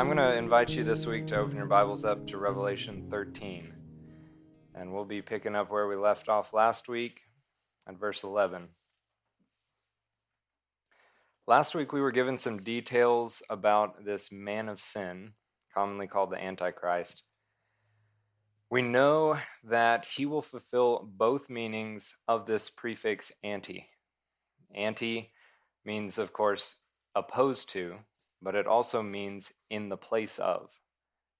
I'm going to invite you this week to open your Bibles up to Revelation 13. And we'll be picking up where we left off last week at verse 11. Last week we were given some details about this man of sin, commonly called the Antichrist. We know that he will fulfill both meanings of this prefix anti. Anti means, of course, opposed to, but it also means in the place of.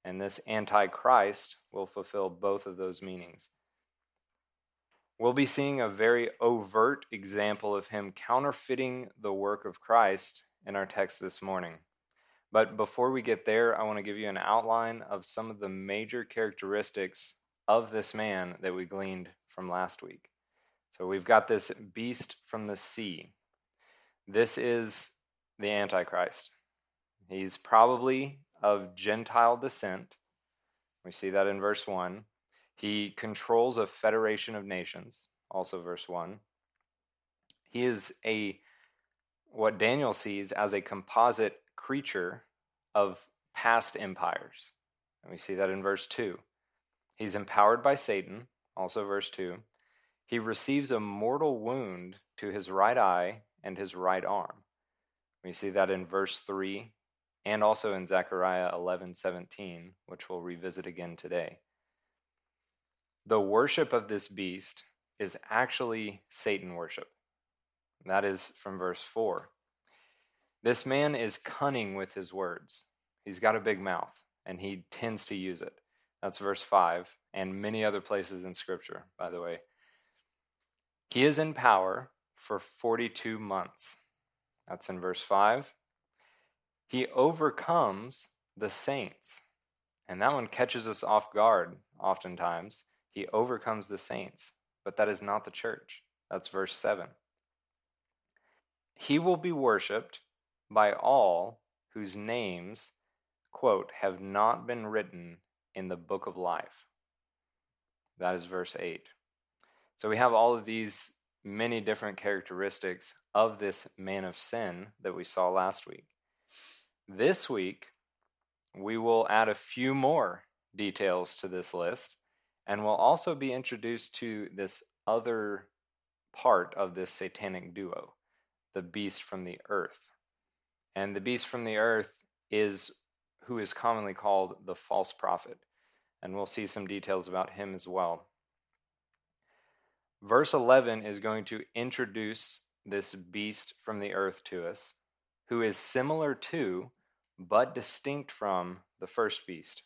And this Antichrist will fulfill both of those meanings. We'll be seeing a very overt example of him counterfeiting the work of Christ in our text this morning. But before we get there, I want to give you an outline of some of the major characteristics of this man that we gleaned from last week. So we've got this beast from the sea. This is the Antichrist. He's probably of Gentile descent. We see that in verse 1. He controls a federation of nations, also verse 1. He is a what Daniel sees as a composite creature of past empires. And we see that in verse 2. He's empowered by Satan, also verse 2. He receives a mortal wound to his right eye and his right arm. We see that in verse 3 and also in Zechariah 11:17, which we'll revisit again today. The worship of this beast is actually Satan worship. That is from verse 4. This man is cunning with his words. He's got a big mouth, and he tends to use it. That's verse 5, and many other places in Scripture, by the way. He is in power for 42 months. That's in verse 5. He overcomes the saints. And that one catches us off guard oftentimes. He overcomes the saints, but that is not the church. That's verse 7. He will be worshiped by all whose names, quote, have not been written in the book of life. That is verse 8. So we have all of these many different characteristics of this man of sin that we saw last week. This week, we will add a few more details to this list, and we'll also be introduced to this other part of this satanic duo, the beast from the earth. And the beast from the earth is who is commonly called the false prophet. And we'll see some details about him as well. Verse 11 is going to introduce this beast from the earth to us, who is similar to, but distinct from, the first beast.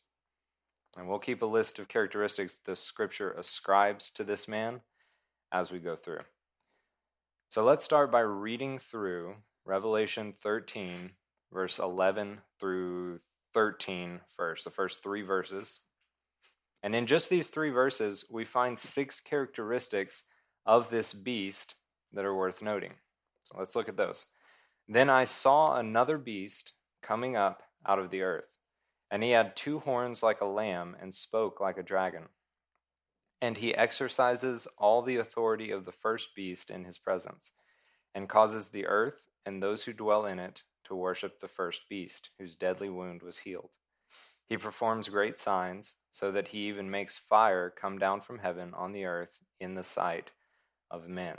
And we'll keep a list of characteristics the scripture ascribes to this man as we go through. So let's start by reading through Revelation 13, verse 11 through 13 first, the first three verses. And in just these three verses, we find six characteristics of this beast that are worth noting. So let's look at those. Then I saw another beast coming up out of the earth, and he had two horns like a lamb and spoke like a dragon. And he exercises all the authority of the first beast in his presence, and causes the earth and those who dwell in it to worship the first beast, whose deadly wound was healed. He performs great signs, so that he even makes fire come down from heaven on the earth in the sight of men.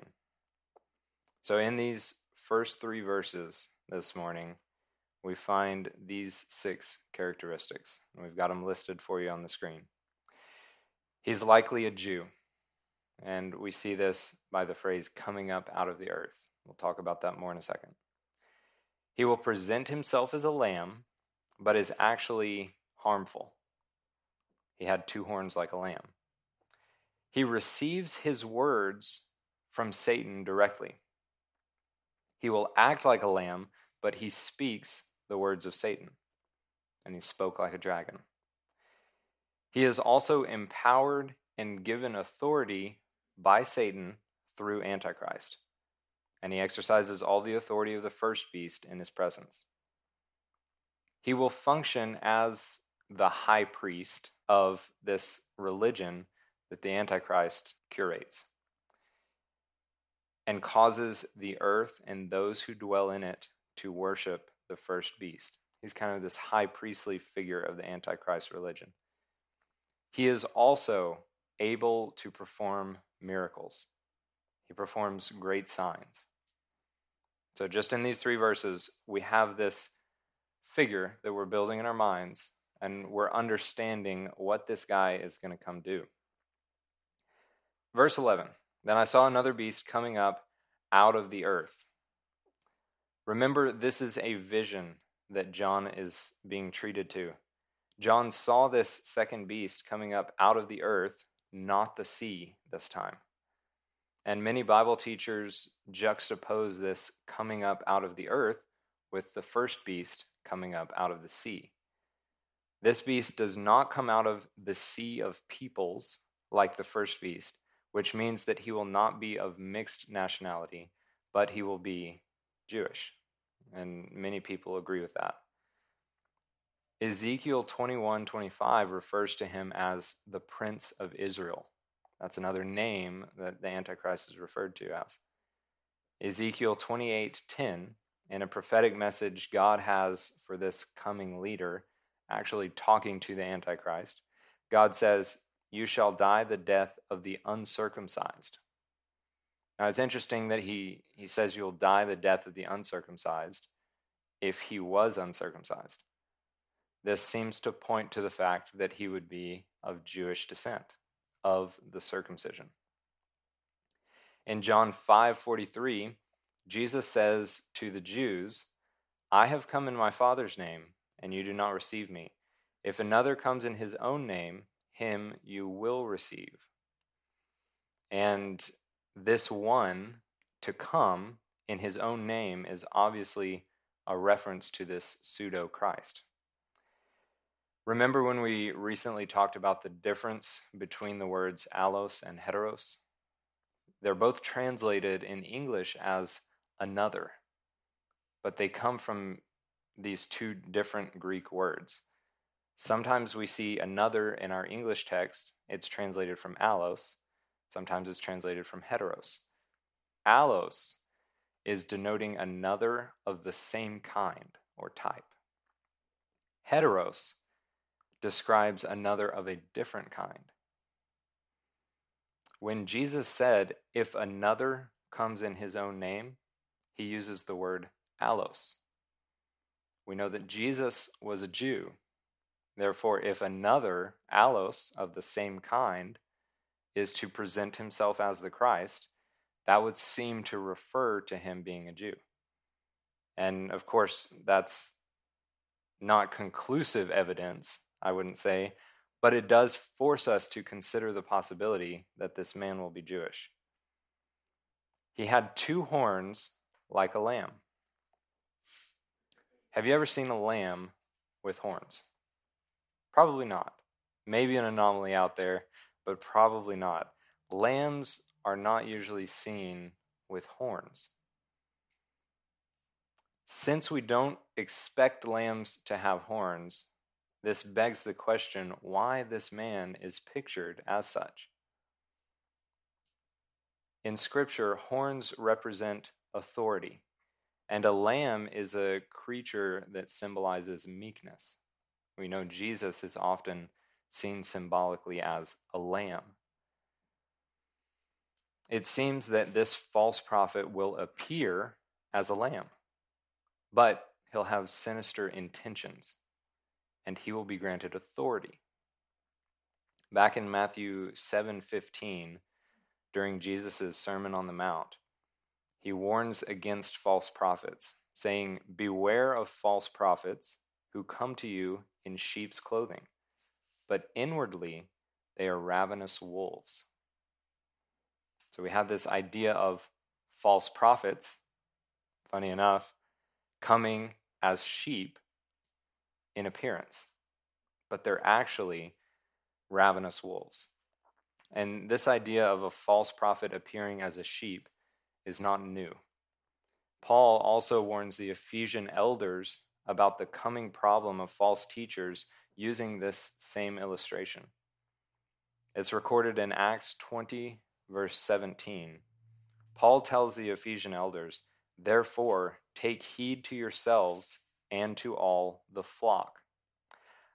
So, in these first three verses this morning, we find these six characteristics. And we've got them listed for you on the screen. He's likely a Jew, and we see this by the phrase coming up out of the earth. We'll talk about that more in a second. He will present himself as a lamb, but is actually harmful. He had two horns like a lamb. He receives his words from Satan directly. He will act like a lamb, but he speaks the words of Satan, and he spoke like a dragon. He is also empowered and given authority by Satan through Antichrist, and he exercises all the authority of the first beast in his presence. He will function as the high priest of this religion that the Antichrist curates and causes the earth and those who dwell in it to worship the first beast. He's kind of this high priestly figure of the Antichrist religion. He is also able to perform miracles, he performs great signs. So, just in these three verses, we have this figure that we're building in our minds, and we're understanding what this guy is going to come do. Verse 11 Then I saw another beast coming up out of the earth. Remember, this is a vision that John is being treated to. John saw this second beast coming up out of the earth, not the sea this time. And many Bible teachers juxtapose this coming up out of the earth with the first beast coming up out of the sea. This beast does not come out of the sea of peoples like the first beast, which means that he will not be of mixed nationality, but he will be Jewish. And many people agree with that. Ezekiel 21 25 refers to him as the Prince of Israel. That's another name that the Antichrist is referred to as. Ezekiel 28:10, in a prophetic message God has for this coming leader, actually talking to the Antichrist, God says, You shall die the death of the uncircumcised. Now it's interesting that he, he says you'll die the death of the uncircumcised if he was uncircumcised. This seems to point to the fact that he would be of Jewish descent of the circumcision. In John 5:43, Jesus says to the Jews, "I have come in my Father's name, and you do not receive me. If another comes in his own name, him you will receive." And this one to come in his own name is obviously a reference to this pseudo Christ. Remember when we recently talked about the difference between the words allos and heteros? They're both translated in English as another, but they come from these two different Greek words. Sometimes we see another in our English text, it's translated from allos. Sometimes it's translated from heteros. Allos is denoting another of the same kind or type. Heteros describes another of a different kind. When Jesus said, If another comes in his own name, he uses the word allos. We know that Jesus was a Jew. Therefore, if another, allos, of the same kind, is to present himself as the Christ, that would seem to refer to him being a Jew. And of course, that's not conclusive evidence I wouldn't say, but it does force us to consider the possibility that this man will be Jewish. He had two horns like a lamb. Have you ever seen a lamb with horns? Probably not. Maybe an anomaly out there, but probably not. Lambs are not usually seen with horns. Since we don't expect lambs to have horns, this begs the question why this man is pictured as such. In Scripture, horns represent authority, and a lamb is a creature that symbolizes meekness. We know Jesus is often seen symbolically as a lamb. It seems that this false prophet will appear as a lamb, but he'll have sinister intentions and he will be granted authority. Back in Matthew 7:15, during Jesus' Sermon on the Mount, he warns against false prophets, saying, "Beware of false prophets who come to you in sheep's clothing, but inwardly they are ravenous wolves." So we have this idea of false prophets, funny enough, coming as sheep in appearance, but they're actually ravenous wolves. And this idea of a false prophet appearing as a sheep is not new. Paul also warns the Ephesian elders about the coming problem of false teachers using this same illustration. It's recorded in Acts 20, verse 17. Paul tells the Ephesian elders, Therefore, take heed to yourselves and to all the flock,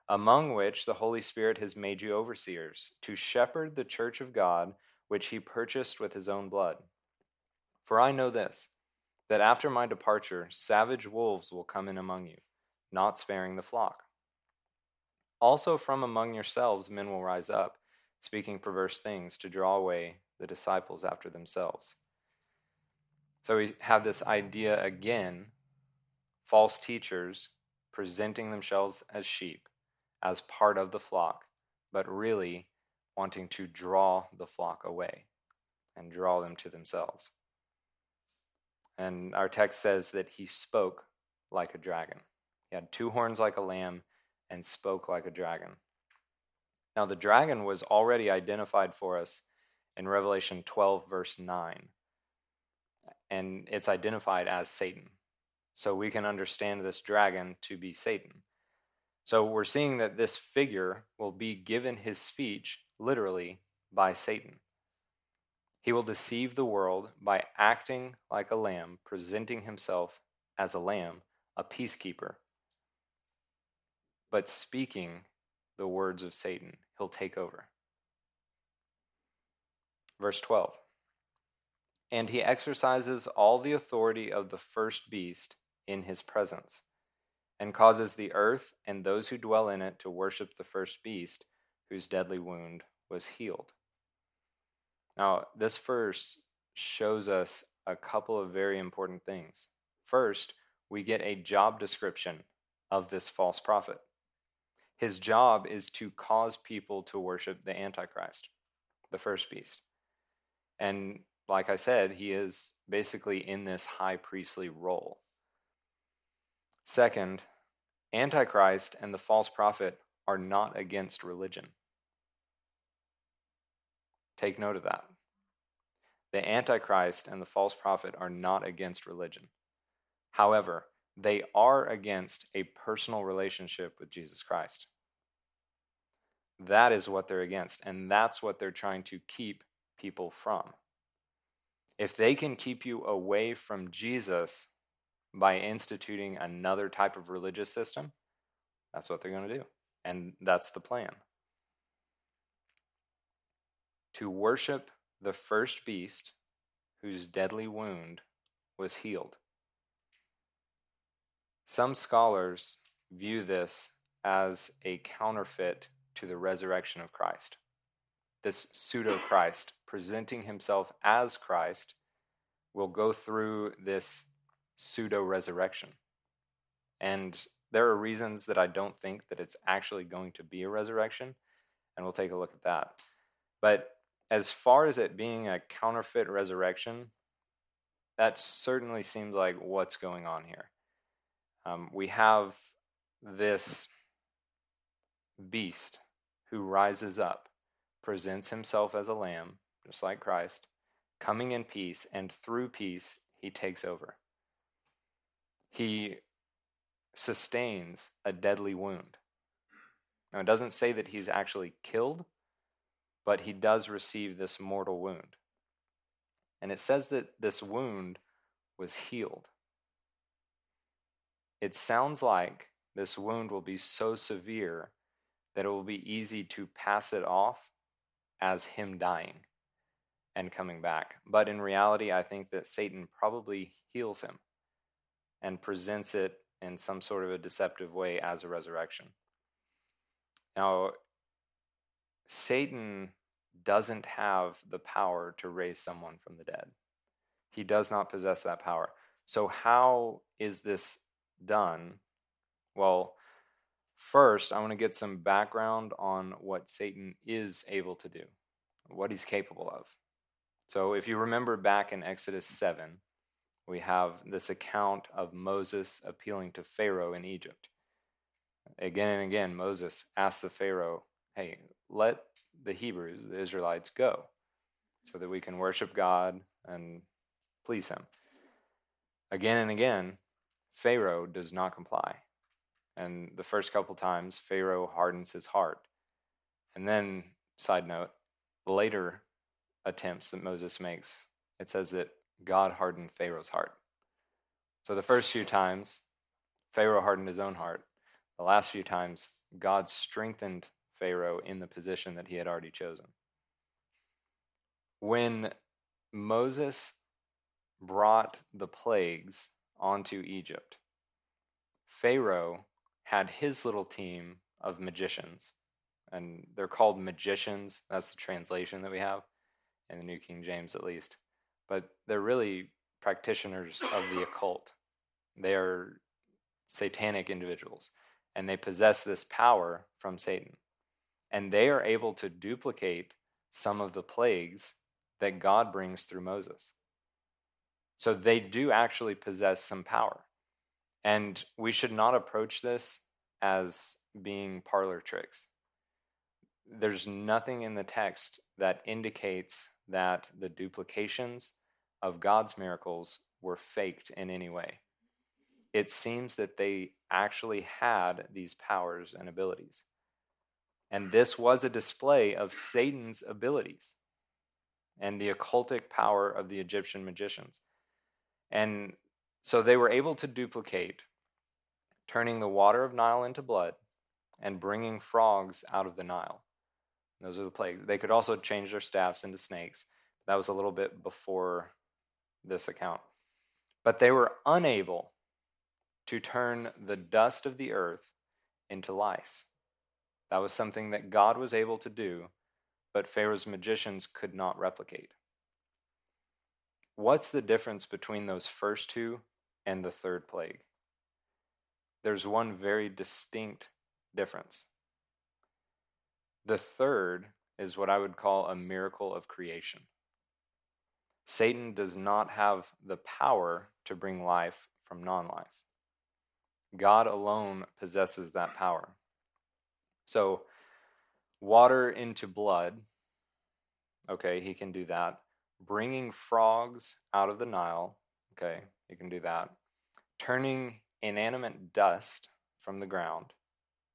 among which the Holy Spirit has made you overseers, to shepherd the church of God, which he purchased with his own blood. For I know this, that after my departure, savage wolves will come in among you, not sparing the flock. Also from among yourselves men will rise up, speaking perverse things to draw away the disciples after themselves. So we have this idea again false teachers presenting themselves as sheep, as part of the flock, but really wanting to draw the flock away and draw them to themselves. And our text says that he spoke like a dragon. He had two horns like a lamb and spoke like a dragon. Now, the dragon was already identified for us in Revelation 12, verse 9. And it's identified as Satan. So we can understand this dragon to be Satan. So we're seeing that this figure will be given his speech literally by Satan. He will deceive the world by acting like a lamb, presenting himself as a lamb, a peacekeeper. But speaking the words of Satan, he'll take over. Verse 12 And he exercises all the authority of the first beast in his presence, and causes the earth and those who dwell in it to worship the first beast, whose deadly wound was healed. Now, this verse shows us a couple of very important things. First, we get a job description of this false prophet. His job is to cause people to worship the Antichrist, the first beast. And like I said, he is basically in this high priestly role. Second, Antichrist and the false prophet are not against religion. Take note of that. The Antichrist and the false prophet are not against religion. However, they are against a personal relationship with Jesus Christ. That is what they're against, and that's what they're trying to keep people from. If they can keep you away from Jesus by instituting another type of religious system, that's what they're going to do. And that's the plan. To worship the first beast whose deadly wound was healed. Some scholars view this as a counterfeit to the resurrection of Christ. This pseudo Christ, presenting himself as Christ, will go through this pseudo resurrection. And there are reasons that I don't think that it's actually going to be a resurrection, and we'll take a look at that. But as far as it being a counterfeit resurrection, that certainly seems like what's going on here. Um, we have this beast who rises up, presents himself as a lamb, just like Christ, coming in peace, and through peace, he takes over. He sustains a deadly wound. Now, it doesn't say that he's actually killed, but he does receive this mortal wound. And it says that this wound was healed. It sounds like this wound will be so severe that it will be easy to pass it off as him dying and coming back. But in reality, I think that Satan probably heals him and presents it in some sort of a deceptive way as a resurrection. Now, Satan doesn't have the power to raise someone from the dead. He does not possess that power. So, how is this done? Well, first, I want to get some background on what Satan is able to do, what he's capable of. So, if you remember back in Exodus 7, we have this account of Moses appealing to Pharaoh in Egypt. Again and again, Moses asks the Pharaoh, Hey, let the Hebrews, the Israelites, go so that we can worship God and please Him. Again and again, Pharaoh does not comply. And the first couple times, Pharaoh hardens his heart. And then, side note, later attempts that Moses makes, it says that God hardened Pharaoh's heart. So the first few times, Pharaoh hardened his own heart. The last few times, God strengthened Pharaoh in the position that he had already chosen. When Moses brought the plagues onto Egypt, Pharaoh had his little team of magicians, and they're called magicians. That's the translation that we have in the New King James, at least. But they're really practitioners of the occult. They are satanic individuals, and they possess this power from Satan. And they are able to duplicate some of the plagues that God brings through Moses. So they do actually possess some power. And we should not approach this as being parlor tricks. There's nothing in the text that indicates that the duplications of God's miracles were faked in any way. It seems that they actually had these powers and abilities. And this was a display of Satan's abilities and the occultic power of the Egyptian magicians. And so they were able to duplicate turning the water of Nile into blood and bringing frogs out of the Nile. Those are the plagues. They could also change their staffs into snakes. That was a little bit before this account. But they were unable to turn the dust of the earth into lice. That was something that God was able to do, but Pharaoh's magicians could not replicate. What's the difference between those first two and the third plague? There's one very distinct difference. The third is what I would call a miracle of creation. Satan does not have the power to bring life from non life. God alone possesses that power. So, water into blood, okay, he can do that. Bringing frogs out of the Nile, okay, he can do that. Turning inanimate dust from the ground,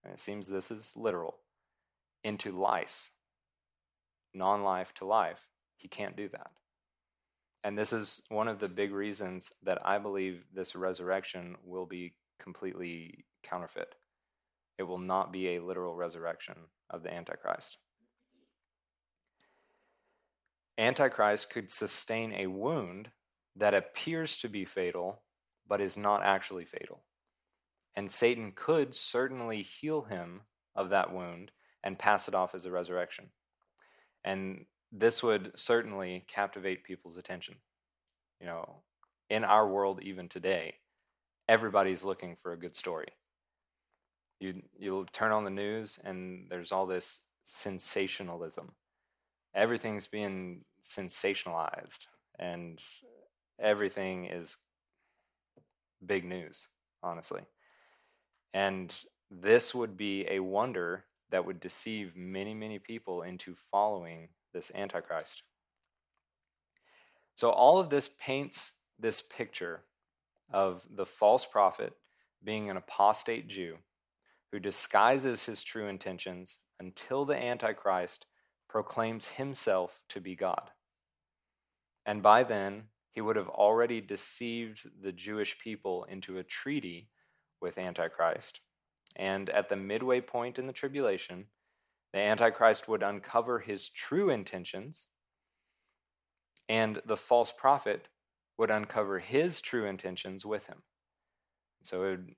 and it seems this is literal, into lice, non life to life, he can't do that. And this is one of the big reasons that I believe this resurrection will be completely counterfeit. It will not be a literal resurrection of the Antichrist. Antichrist could sustain a wound that appears to be fatal, but is not actually fatal. And Satan could certainly heal him of that wound and pass it off as a resurrection. And this would certainly captivate people's attention. You know, in our world, even today, everybody's looking for a good story. You you'll turn on the news and there's all this sensationalism. Everything's being sensationalized, and everything is big news, honestly. And this would be a wonder that would deceive many, many people into following this Antichrist. So, all of this paints this picture of the false prophet being an apostate Jew who disguises his true intentions until the Antichrist proclaims himself to be God. And by then, he would have already deceived the Jewish people into a treaty with Antichrist. And at the midway point in the tribulation, the Antichrist would uncover his true intentions, and the false prophet would uncover his true intentions with him. So it would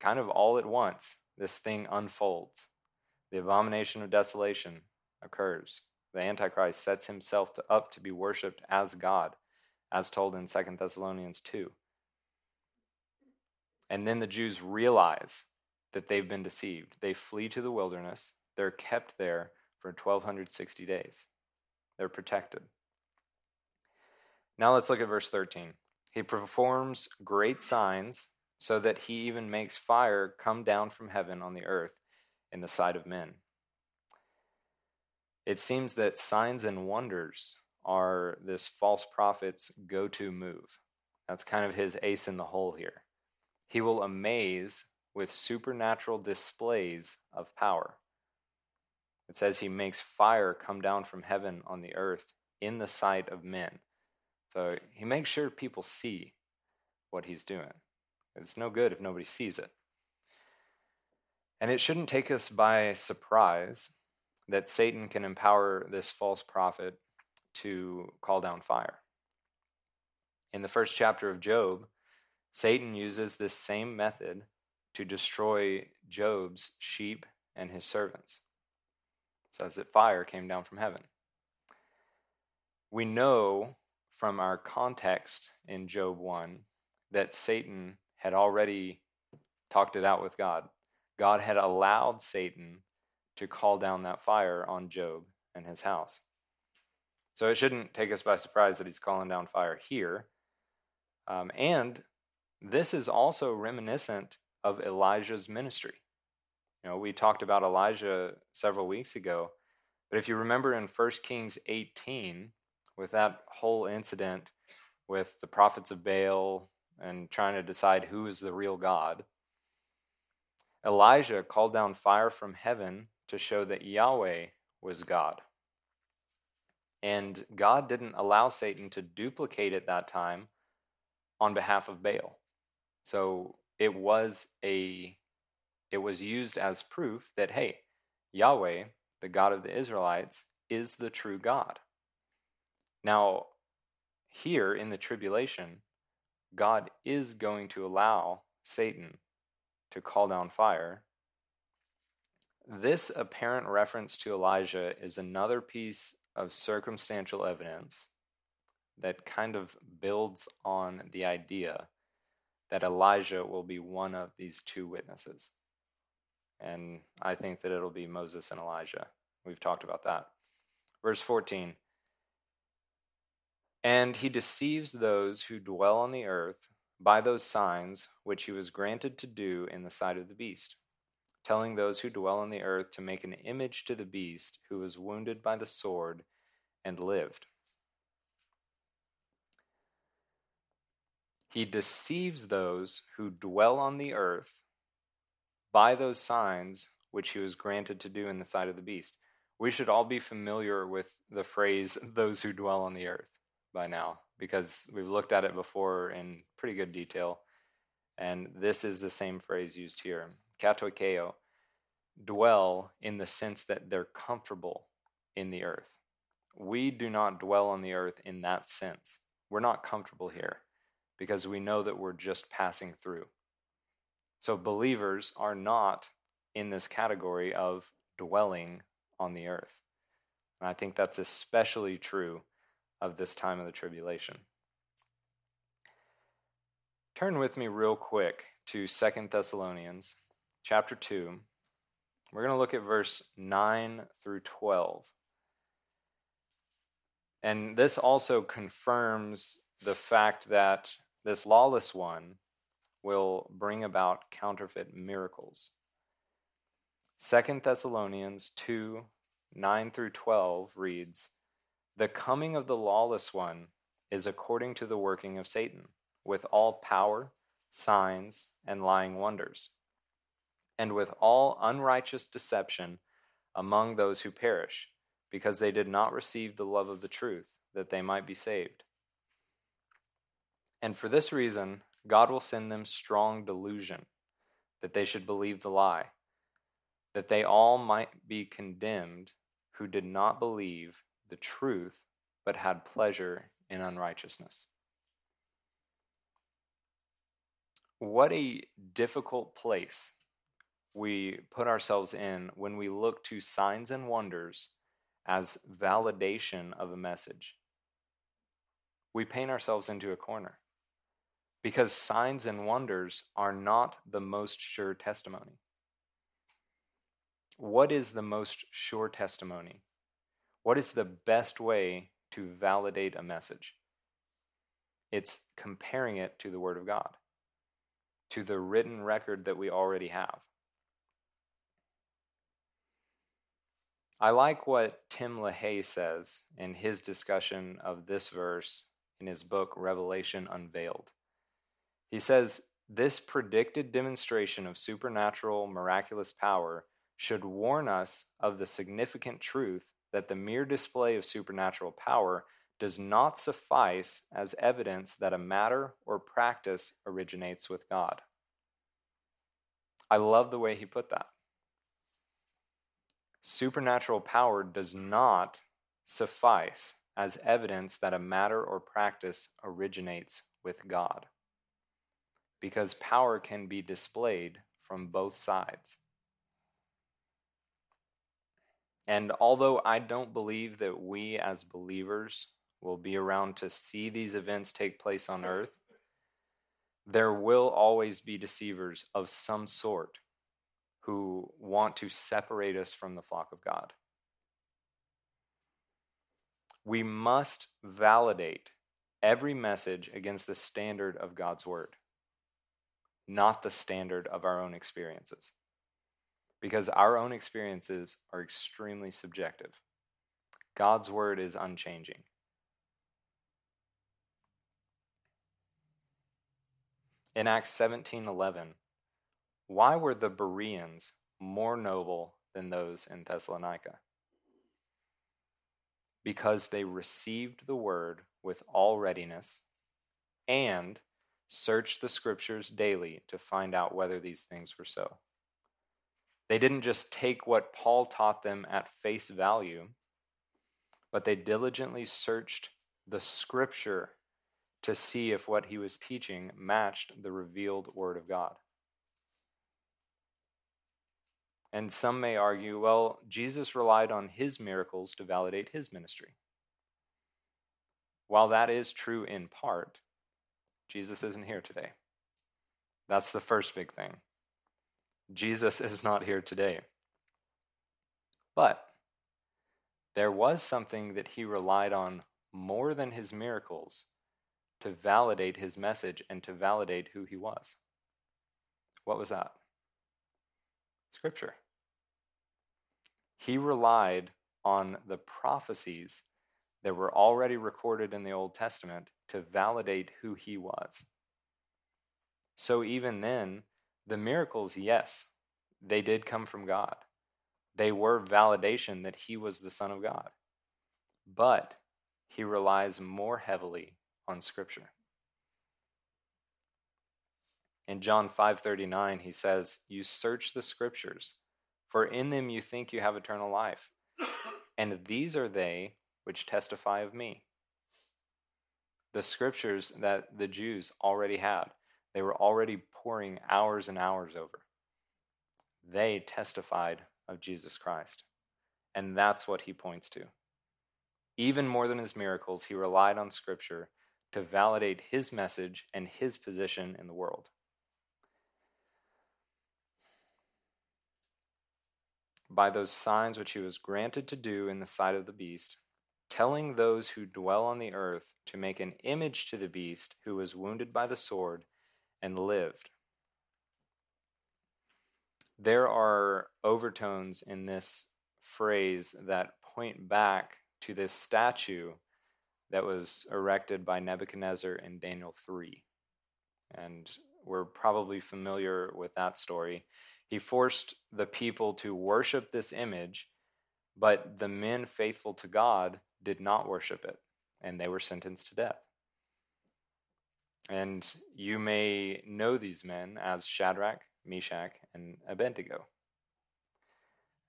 kind of all at once, this thing unfolds. The abomination of desolation occurs. The Antichrist sets himself to, up to be worshipped as God, as told in 2 Thessalonians 2. And then the Jews realize that they've been deceived. They flee to the wilderness. They're kept there for 1260 days. They're protected. Now let's look at verse 13. He performs great signs so that he even makes fire come down from heaven on the earth in the sight of men. It seems that signs and wonders are this false prophet's go to move. That's kind of his ace in the hole here. He will amaze with supernatural displays of power. It says he makes fire come down from heaven on the earth in the sight of men. So he makes sure people see what he's doing. It's no good if nobody sees it. And it shouldn't take us by surprise that Satan can empower this false prophet to call down fire. In the first chapter of Job, Satan uses this same method to destroy Job's sheep and his servants. It says that fire came down from heaven. We know from our context in Job 1 that Satan had already talked it out with God. God had allowed Satan to call down that fire on Job and his house. So it shouldn't take us by surprise that he's calling down fire here. Um, and this is also reminiscent of Elijah's ministry. You know, we talked about Elijah several weeks ago, but if you remember in 1 Kings 18, with that whole incident with the prophets of Baal and trying to decide who is the real God, Elijah called down fire from heaven to show that Yahweh was God. And God didn't allow Satan to duplicate at that time on behalf of Baal. So it was a it was used as proof that hey, Yahweh, the God of the Israelites, is the true God. Now, here in the tribulation, God is going to allow Satan to call down fire. This apparent reference to Elijah is another piece of circumstantial evidence that kind of builds on the idea that Elijah will be one of these two witnesses. And I think that it'll be Moses and Elijah. We've talked about that. Verse 14 And he deceives those who dwell on the earth by those signs which he was granted to do in the sight of the beast, telling those who dwell on the earth to make an image to the beast who was wounded by the sword and lived. He deceives those who dwell on the earth by those signs which he was granted to do in the sight of the beast. We should all be familiar with the phrase, those who dwell on the earth, by now because we've looked at it before in pretty good detail. And this is the same phrase used here. Katoikeo, dwell in the sense that they're comfortable in the earth. We do not dwell on the earth in that sense. We're not comfortable here because we know that we're just passing through. So believers are not in this category of dwelling on the earth. And I think that's especially true of this time of the tribulation. Turn with me real quick to Second Thessalonians chapter 2. We're going to look at verse 9 through 12. And this also confirms the fact that this lawless one will bring about counterfeit miracles. Second Thessalonians 2 9 through 12 reads, the coming of the lawless one is according to the working of Satan, with all power, signs, and lying wonders, and with all unrighteous deception among those who perish, because they did not receive the love of the truth, that they might be saved. And for this reason, God will send them strong delusion, that they should believe the lie, that they all might be condemned who did not believe the truth, but had pleasure in unrighteousness. What a difficult place we put ourselves in when we look to signs and wonders as validation of a message. We paint ourselves into a corner because signs and wonders are not the most sure testimony. What is the most sure testimony? What is the best way to validate a message? It's comparing it to the Word of God, to the written record that we already have. I like what Tim LaHaye says in his discussion of this verse in his book Revelation Unveiled. He says, This predicted demonstration of supernatural, miraculous power should warn us of the significant truth that the mere display of supernatural power does not suffice as evidence that a matter or practice originates with God. I love the way he put that supernatural power does not suffice as evidence that a matter or practice originates with God, because power can be displayed from both sides. And although I don't believe that we as believers will be around to see these events take place on earth, there will always be deceivers of some sort who want to separate us from the flock of God. We must validate every message against the standard of God's word, not the standard of our own experiences. Because our own experiences are extremely subjective. God's word is unchanging. In Acts 17:11, why were the Bereans more noble than those in Thessalonica? Because they received the word with all readiness and searched the scriptures daily to find out whether these things were so. They didn't just take what Paul taught them at face value, but they diligently searched the scripture to see if what he was teaching matched the revealed Word of God. And some may argue, well, Jesus relied on his miracles to validate his ministry. While that is true in part, Jesus isn't here today. That's the first big thing. Jesus is not here today. But there was something that he relied on more than his miracles to validate his message and to validate who he was. What was that? Scripture. He relied on the prophecies that were already recorded in the Old Testament to validate who he was. So even then, the miracles, yes, they did come from God. They were validation that he was the Son of God. But he relies more heavily on scripture. In John 5:39 he says, "You search the scriptures, for in them you think you have eternal life, and these are they which testify of me." The scriptures that the Jews already had, they were already pouring hours and hours over. They testified of Jesus Christ. And that's what he points to. Even more than his miracles, he relied on scripture to validate his message and his position in the world. By those signs which he was granted to do in the sight of the beast, telling those who dwell on the earth to make an image to the beast who was wounded by the sword and lived. There are overtones in this phrase that point back to this statue that was erected by Nebuchadnezzar in Daniel 3. And we're probably familiar with that story. He forced the people to worship this image, but the men faithful to God did not worship it, and they were sentenced to death. And you may know these men as Shadrach, Meshach, and Abednego.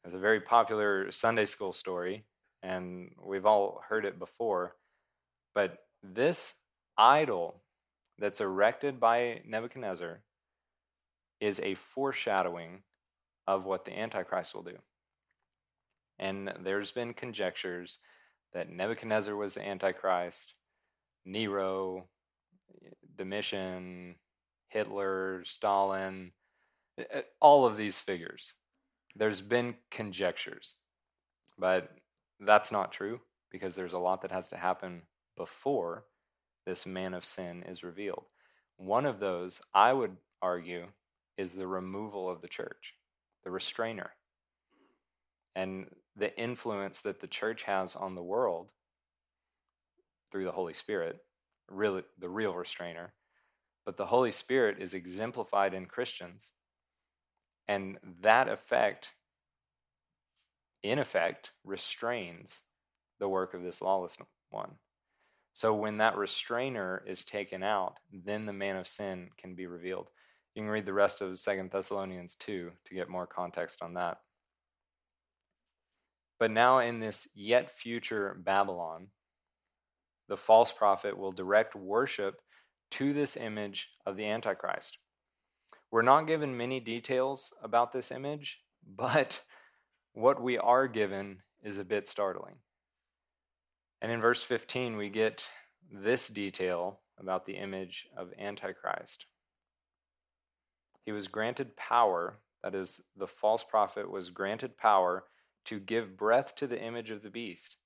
It's a very popular Sunday school story, and we've all heard it before. But this idol that's erected by Nebuchadnezzar is a foreshadowing of what the Antichrist will do. And there's been conjectures that Nebuchadnezzar was the Antichrist, Nero, Domitian, Hitler, Stalin, eh, all of these figures. There's been conjectures, but that's not true because there's a lot that has to happen before this man of sin is revealed. One of those, I would argue, is the removal of the church, the restrainer. And the influence that the church has on the world through the Holy Spirit, really the real restrainer. But the Holy Spirit is exemplified in Christians. And that effect, in effect, restrains the work of this lawless one. So when that restrainer is taken out, then the man of sin can be revealed. You can read the rest of Second Thessalonians 2 to get more context on that. But now, in this yet future Babylon, the false prophet will direct worship to this image of the Antichrist. We're not given many details about this image, but what we are given is a bit startling. And in verse 15, we get this detail about the image of Antichrist. He was granted power, that is, the false prophet was granted power to give breath to the image of the beast,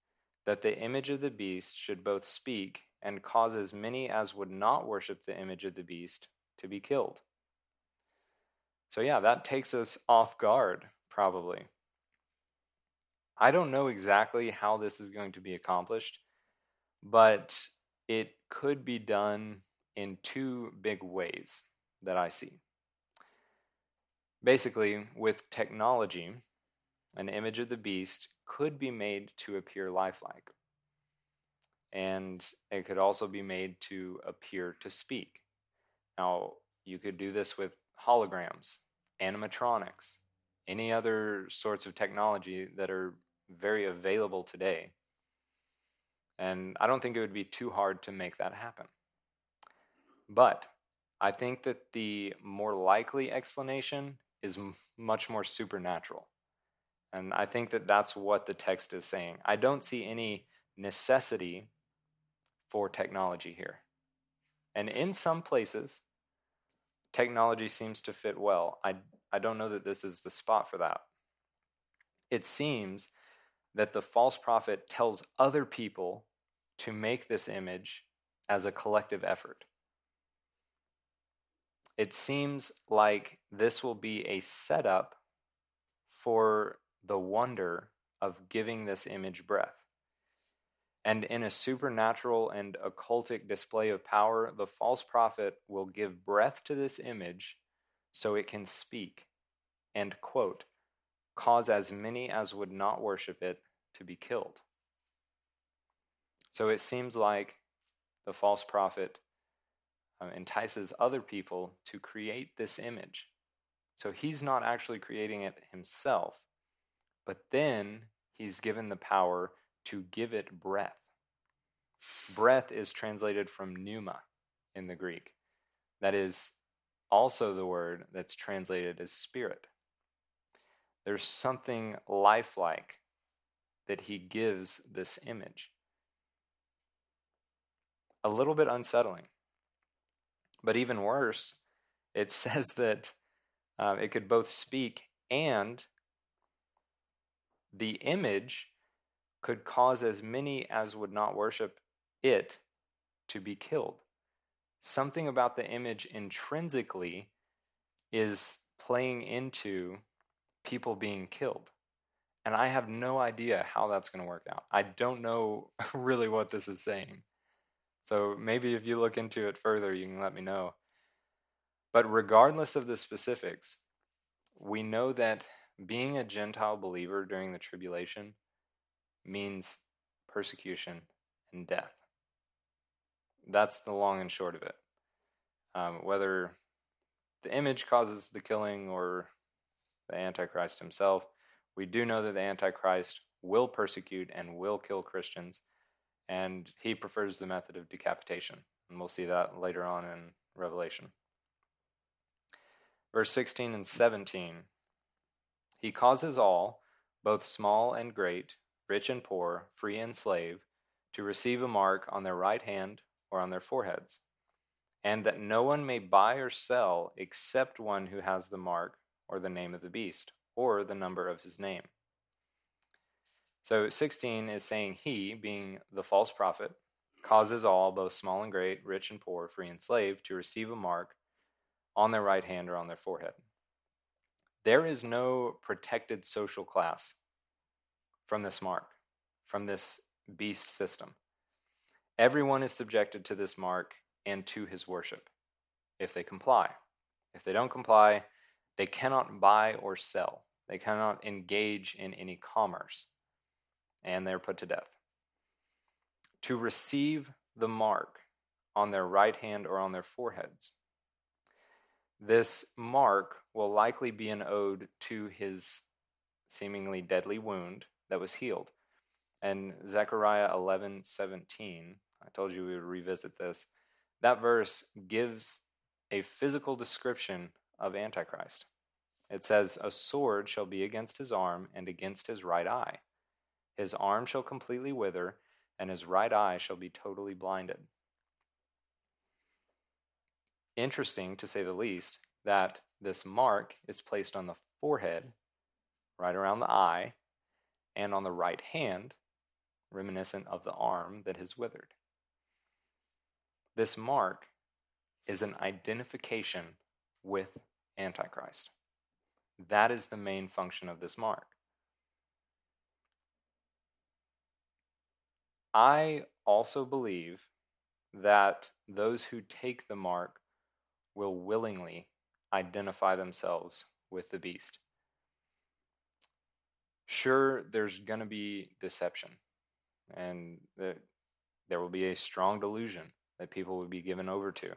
that the image of the beast should both speak and cause as many as would not worship the image of the beast to be killed. So, yeah, that takes us off guard, probably. I don't know exactly how this is going to be accomplished, but it could be done in two big ways that I see. Basically, with technology, an image of the beast could be made to appear lifelike. And it could also be made to appear to speak. Now, you could do this with holograms, animatronics, any other sorts of technology that are very available today. And I don't think it would be too hard to make that happen. But I think that the more likely explanation is m- much more supernatural. And I think that that's what the text is saying. I don't see any necessity for technology here. And in some places, technology seems to fit well. I, I don't know that this is the spot for that. It seems that the false prophet tells other people to make this image as a collective effort. It seems like this will be a setup for the wonder of giving this image breath. And in a supernatural and occultic display of power, the false prophet will give breath to this image so it can speak and, quote, cause as many as would not worship it to be killed. So it seems like the false prophet uh, entices other people to create this image. So he's not actually creating it himself, but then he's given the power to give it breath. Breath is translated from pneuma in the Greek. That is also the word that's translated as spirit. There's something lifelike that he gives this image. A little bit unsettling. But even worse, it says that uh, it could both speak and the image could cause as many as would not worship it to be killed. Something about the image intrinsically is playing into people being killed. And I have no idea how that's going to work out. I don't know really what this is saying. So maybe if you look into it further, you can let me know. But regardless of the specifics, we know that being a Gentile believer during the tribulation means persecution and death. That's the long and short of it. Um, whether the image causes the killing or the Antichrist himself, we do know that the Antichrist will persecute and will kill Christians, and he prefers the method of decapitation. And we'll see that later on in Revelation. Verse 16 and 17 He causes all, both small and great, rich and poor, free and slave, to receive a mark on their right hand or on their foreheads, and that no one may buy or sell except one who has the mark or the name of the beast or the number of his name. So 16 is saying he, being the false prophet, causes all, both small and great, rich and poor, free and slave, to receive a mark on their right hand or on their forehead. There is no protected social class from this mark, from this beast system. Everyone is subjected to this mark and to his worship if they comply. If they don't comply, they cannot buy or sell. They cannot engage in any commerce. And they're put to death. To receive the mark on their right hand or on their foreheads. This mark will likely be an ode to his seemingly deadly wound that was healed. And Zechariah 11 17, I told you we would revisit this. That verse gives a physical description of Antichrist. It says, A sword shall be against his arm and against his right eye. His arm shall completely wither, and his right eye shall be totally blinded. Interesting, to say the least, that this mark is placed on the forehead, right around the eye, and on the right hand, reminiscent of the arm that has withered. This mark is an identification with Antichrist. That is the main function of this mark. I also believe that those who take the mark will willingly identify themselves with the beast. Sure, there's going to be deception, and there will be a strong delusion that people will be given over to.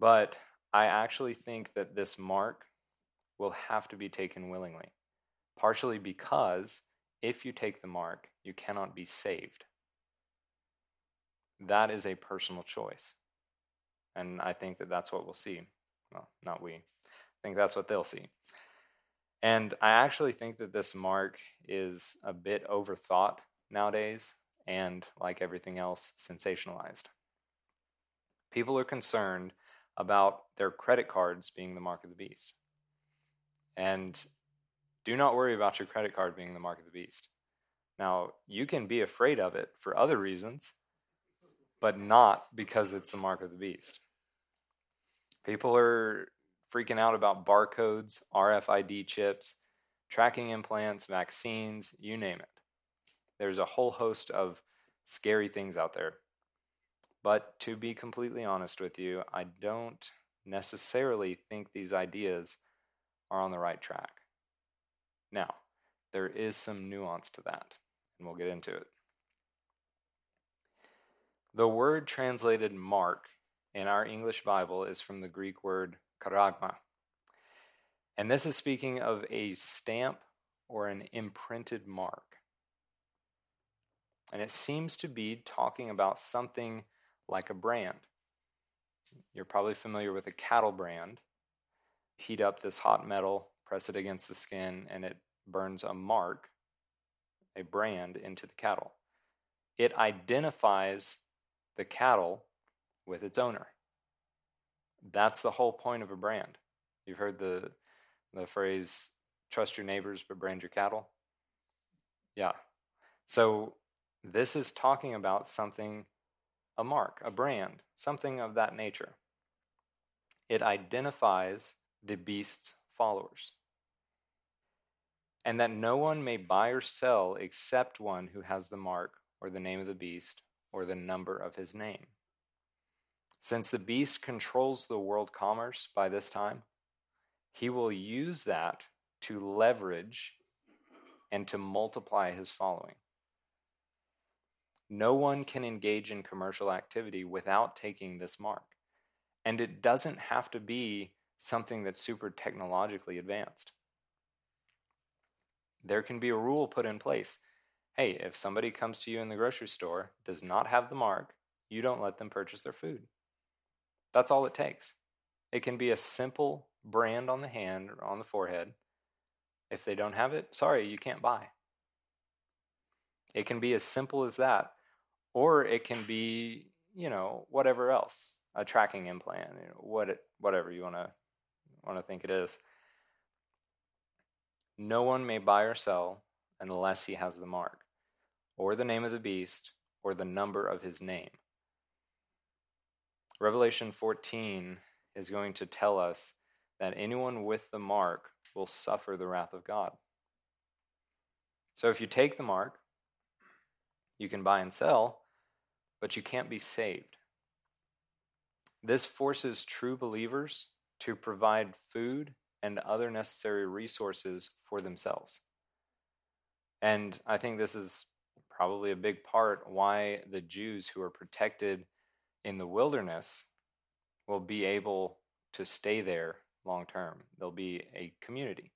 But I actually think that this mark will have to be taken willingly, partially because if you take the mark, you cannot be saved. That is a personal choice. And I think that that's what we'll see. Well, not we. I think that's what they'll see. And I actually think that this mark is a bit overthought nowadays and, like everything else, sensationalized. People are concerned about their credit cards being the mark of the beast. And do not worry about your credit card being the mark of the beast. Now, you can be afraid of it for other reasons, but not because it's the mark of the beast. People are freaking out about barcodes, RFID chips, tracking implants, vaccines, you name it. There's a whole host of scary things out there. But to be completely honest with you, I don't necessarily think these ideas are on the right track. Now, there is some nuance to that, and we'll get into it. The word translated mark in our English Bible is from the Greek word charagma. And this is speaking of a stamp or an imprinted mark. And it seems to be talking about something like a brand. You're probably familiar with a cattle brand. Heat up this hot metal, press it against the skin, and it burns a mark, a brand, into the cattle. It identifies the cattle with its owner. That's the whole point of a brand. You've heard the the phrase trust your neighbors but brand your cattle. Yeah. So this is talking about something a mark, a brand, something of that nature. It identifies the beast's followers. And that no one may buy or sell except one who has the mark or the name of the beast or the number of his name. Since the beast controls the world commerce by this time, he will use that to leverage and to multiply his following. No one can engage in commercial activity without taking this mark. And it doesn't have to be something that's super technologically advanced. There can be a rule put in place. Hey, if somebody comes to you in the grocery store, does not have the mark, you don't let them purchase their food. That's all it takes. It can be a simple brand on the hand or on the forehead. If they don't have it, sorry, you can't buy. It can be as simple as that. Or it can be, you know, whatever else, a tracking implant, you know, what it, whatever you want to want to think it is. No one may buy or sell unless he has the mark, or the name of the beast, or the number of his name. Revelation 14 is going to tell us that anyone with the mark will suffer the wrath of God. So if you take the mark, you can buy and sell, but you can't be saved. This forces true believers to provide food and other necessary resources for themselves. And I think this is probably a big part why the Jews who are protected in the wilderness will be able to stay there long term. They'll be a community,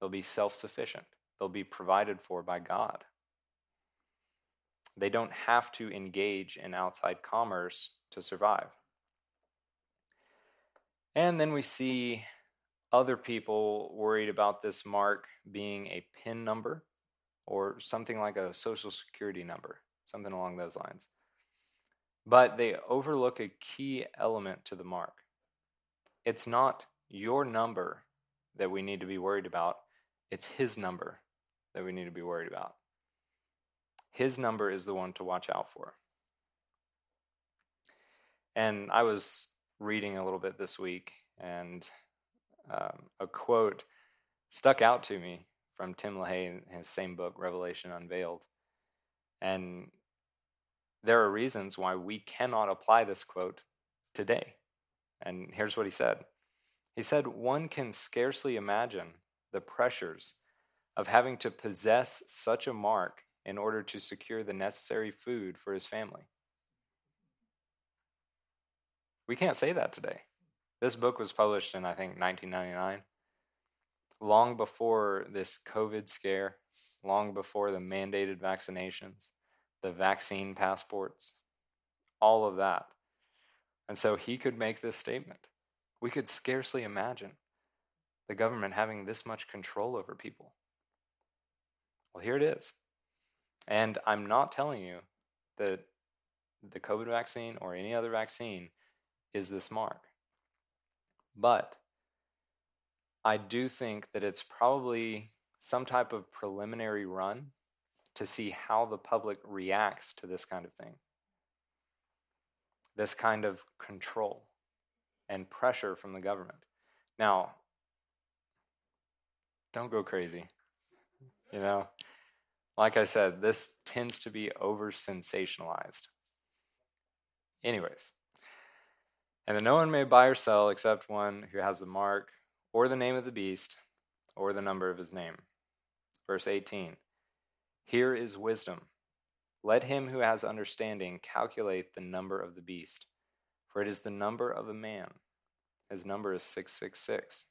they'll be self sufficient. they'll be provided for by God. They don't have to engage in outside commerce to survive. And then we see other people worried about this mark being a PIN number or something like a social security number, something along those lines. But they overlook a key element to the mark. It's not your number that we need to be worried about, it's his number that we need to be worried about. His number is the one to watch out for. And I was reading a little bit this week, and um, a quote stuck out to me from Tim LaHaye in his same book, Revelation Unveiled. And there are reasons why we cannot apply this quote today. And here's what he said He said, One can scarcely imagine the pressures of having to possess such a mark in order to secure the necessary food for his family. We can't say that today. This book was published in, I think, 1999, long before this COVID scare, long before the mandated vaccinations, the vaccine passports, all of that. And so he could make this statement. We could scarcely imagine the government having this much control over people. Well, here it is. And I'm not telling you that the COVID vaccine or any other vaccine is this mark. But I do think that it's probably some type of preliminary run to see how the public reacts to this kind of thing. This kind of control and pressure from the government. Now, don't go crazy. You know, like I said, this tends to be over sensationalized. Anyways, and that no one may buy or sell except one who has the mark or the name of the beast or the number of his name. Verse 18 Here is wisdom. Let him who has understanding calculate the number of the beast, for it is the number of a man. His number is 666.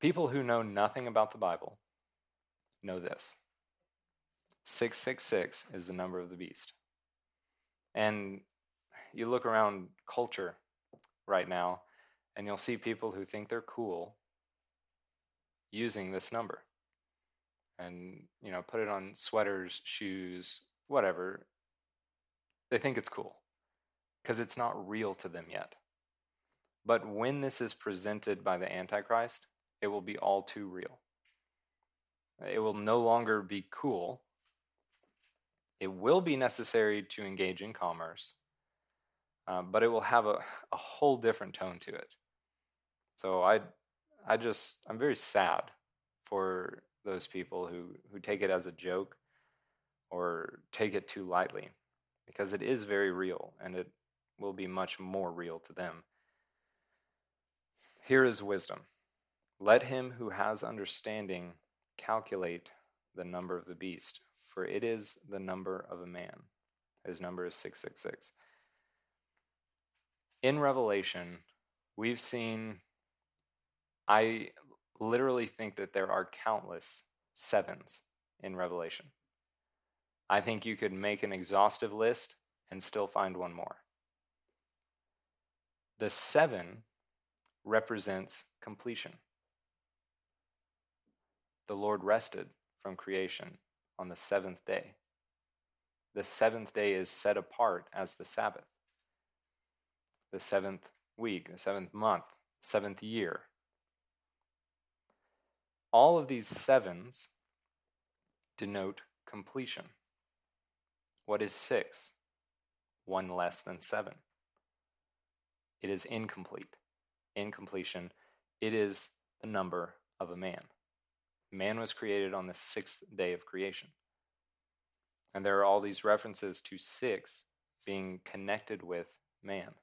People who know nothing about the Bible know this 666 is the number of the beast. And you look around culture right now, and you'll see people who think they're cool using this number. And, you know, put it on sweaters, shoes, whatever. They think it's cool because it's not real to them yet. But when this is presented by the Antichrist, it will be all too real. It will no longer be cool. It will be necessary to engage in commerce, uh, but it will have a, a whole different tone to it. So I, I just, I'm very sad for those people who, who take it as a joke or take it too lightly because it is very real and it will be much more real to them. Here is wisdom. Let him who has understanding calculate the number of the beast, for it is the number of a man. His number is 666. In Revelation, we've seen, I literally think that there are countless sevens in Revelation. I think you could make an exhaustive list and still find one more. The seven represents completion the Lord rested from creation on the seventh day. The seventh day is set apart as the Sabbath. The seventh week, the seventh month, seventh year. All of these sevens denote completion. What is six? One less than seven. It is incomplete. Incompletion. It is the number of a man. Man was created on the sixth day of creation. And there are all these references to six being connected with man.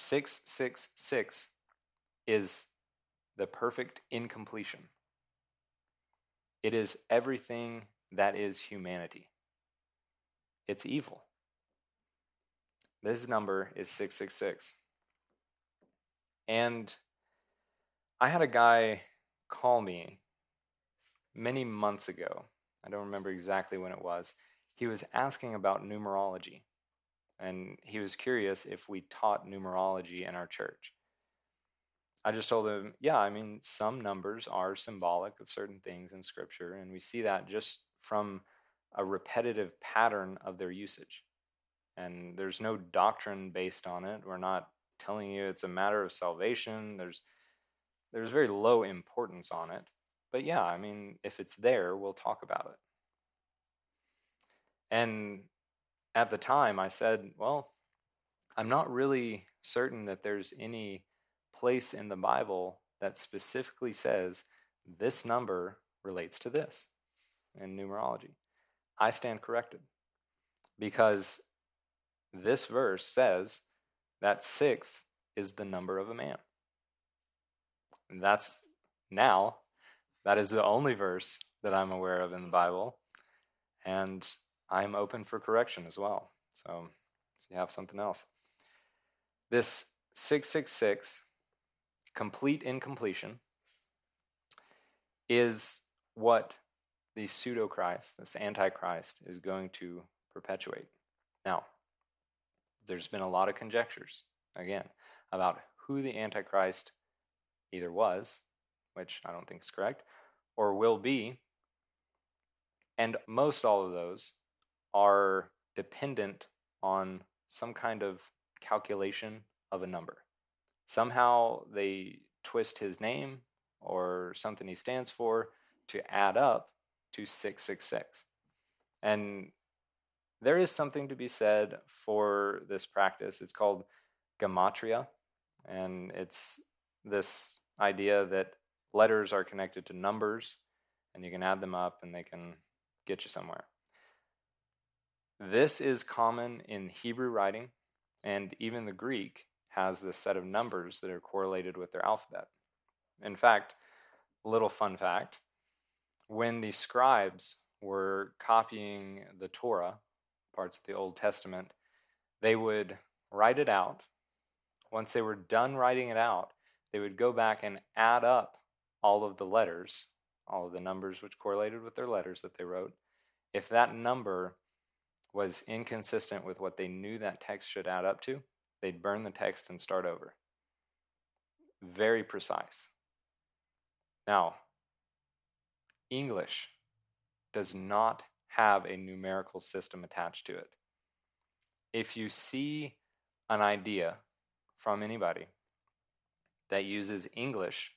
666 is the perfect incompletion. It is everything that is humanity. It's evil. This number is 666. And I had a guy call me many months ago, I don't remember exactly when it was, he was asking about numerology. And he was curious if we taught numerology in our church. I just told him, yeah, I mean, some numbers are symbolic of certain things in Scripture, and we see that just from a repetitive pattern of their usage. And there's no doctrine based on it. We're not telling you it's a matter of salvation. There's there's very low importance on it. But yeah, I mean, if it's there, we'll talk about it. And at the time, I said, well, I'm not really certain that there's any place in the Bible that specifically says this number relates to this in numerology. I stand corrected because this verse says that six is the number of a man. And that's now, that is the only verse that I'm aware of in the Bible. And I'm open for correction as well. So if you have something else. This 666, complete incompletion, is what the pseudo Christ, this Antichrist, is going to perpetuate. Now, there's been a lot of conjectures, again, about who the Antichrist either was, which I don't think is correct, or will be. And most all of those are dependent on some kind of calculation of a number. Somehow they twist his name or something he stands for to add up to 666. And there is something to be said for this practice. It's called gematria, and it's this idea that letters are connected to numbers and you can add them up and they can get you somewhere. This is common in Hebrew writing, and even the Greek has this set of numbers that are correlated with their alphabet. In fact, little fun fact when the scribes were copying the Torah, parts of the Old Testament, they would write it out. Once they were done writing it out, they would go back and add up all of the letters, all of the numbers which correlated with their letters that they wrote. If that number was inconsistent with what they knew that text should add up to, they'd burn the text and start over. Very precise. Now, English does not have a numerical system attached to it. If you see an idea from anybody that uses English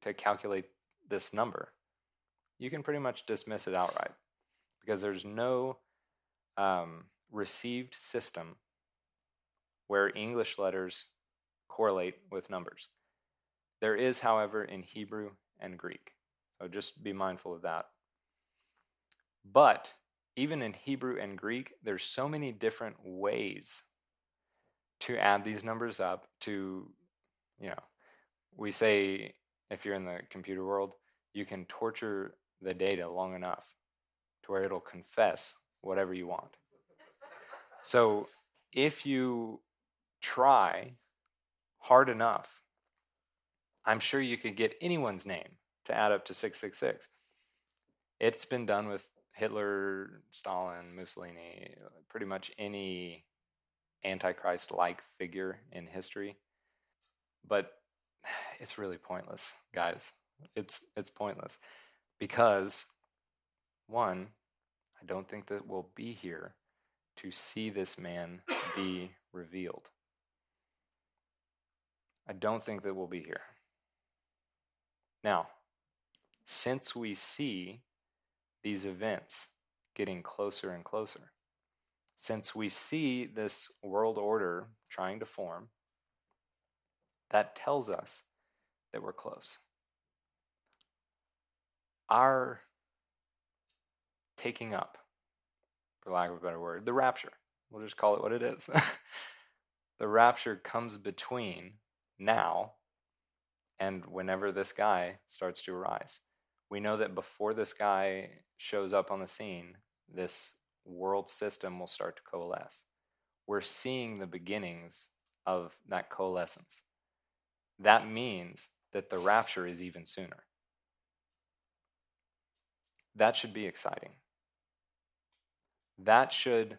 to calculate this number, you can pretty much dismiss it outright because there's no um, received system where English letters correlate with numbers. There is, however, in Hebrew and Greek. So just be mindful of that. But even in Hebrew and Greek, there's so many different ways to add these numbers up to, you know, we say if you're in the computer world, you can torture the data long enough to where it'll confess whatever you want. So if you try hard enough, I'm sure you could get anyone's name to add up to 666. It's been done with Hitler, Stalin, Mussolini, pretty much any Antichrist like figure in history. But it's really pointless, guys. It's it's pointless because one, don't think that we'll be here to see this man be revealed. I don't think that we'll be here. Now, since we see these events getting closer and closer, since we see this world order trying to form, that tells us that we're close. Our taking up, for lack of a better word, the rapture, we'll just call it what it is. the rapture comes between now and whenever this guy starts to arise. We know that before this guy shows up on the scene, this world system will start to coalesce. We're seeing the beginnings of that coalescence. That means that the rapture is even sooner. that should be exciting. That should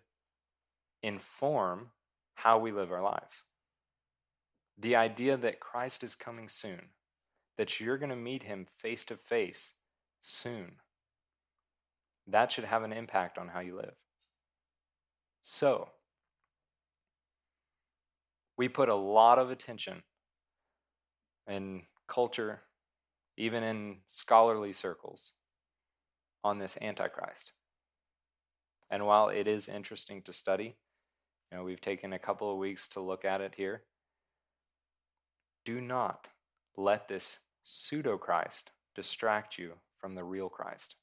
inform how we live our lives. The idea that Christ is coming soon, that you're going to meet him face to face soon, that should have an impact on how you live. So, we put a lot of attention in culture, even in scholarly circles, on this Antichrist. And while it is interesting to study, you know, we've taken a couple of weeks to look at it here. Do not let this pseudo Christ distract you from the real Christ,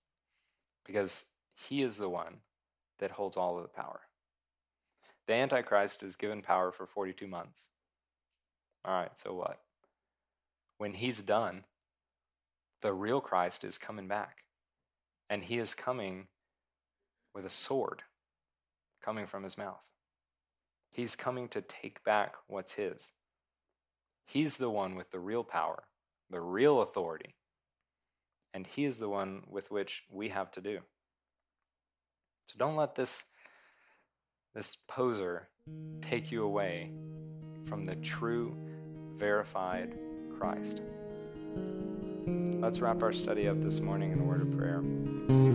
because he is the one that holds all of the power. The Antichrist is given power for 42 months. All right, so what? When he's done, the real Christ is coming back. And he is coming with a sword coming from his mouth. He's coming to take back what's his. He's the one with the real power, the real authority. And he is the one with which we have to do. So don't let this this poser take you away from the true verified Christ. Let's wrap our study up this morning in a word of prayer.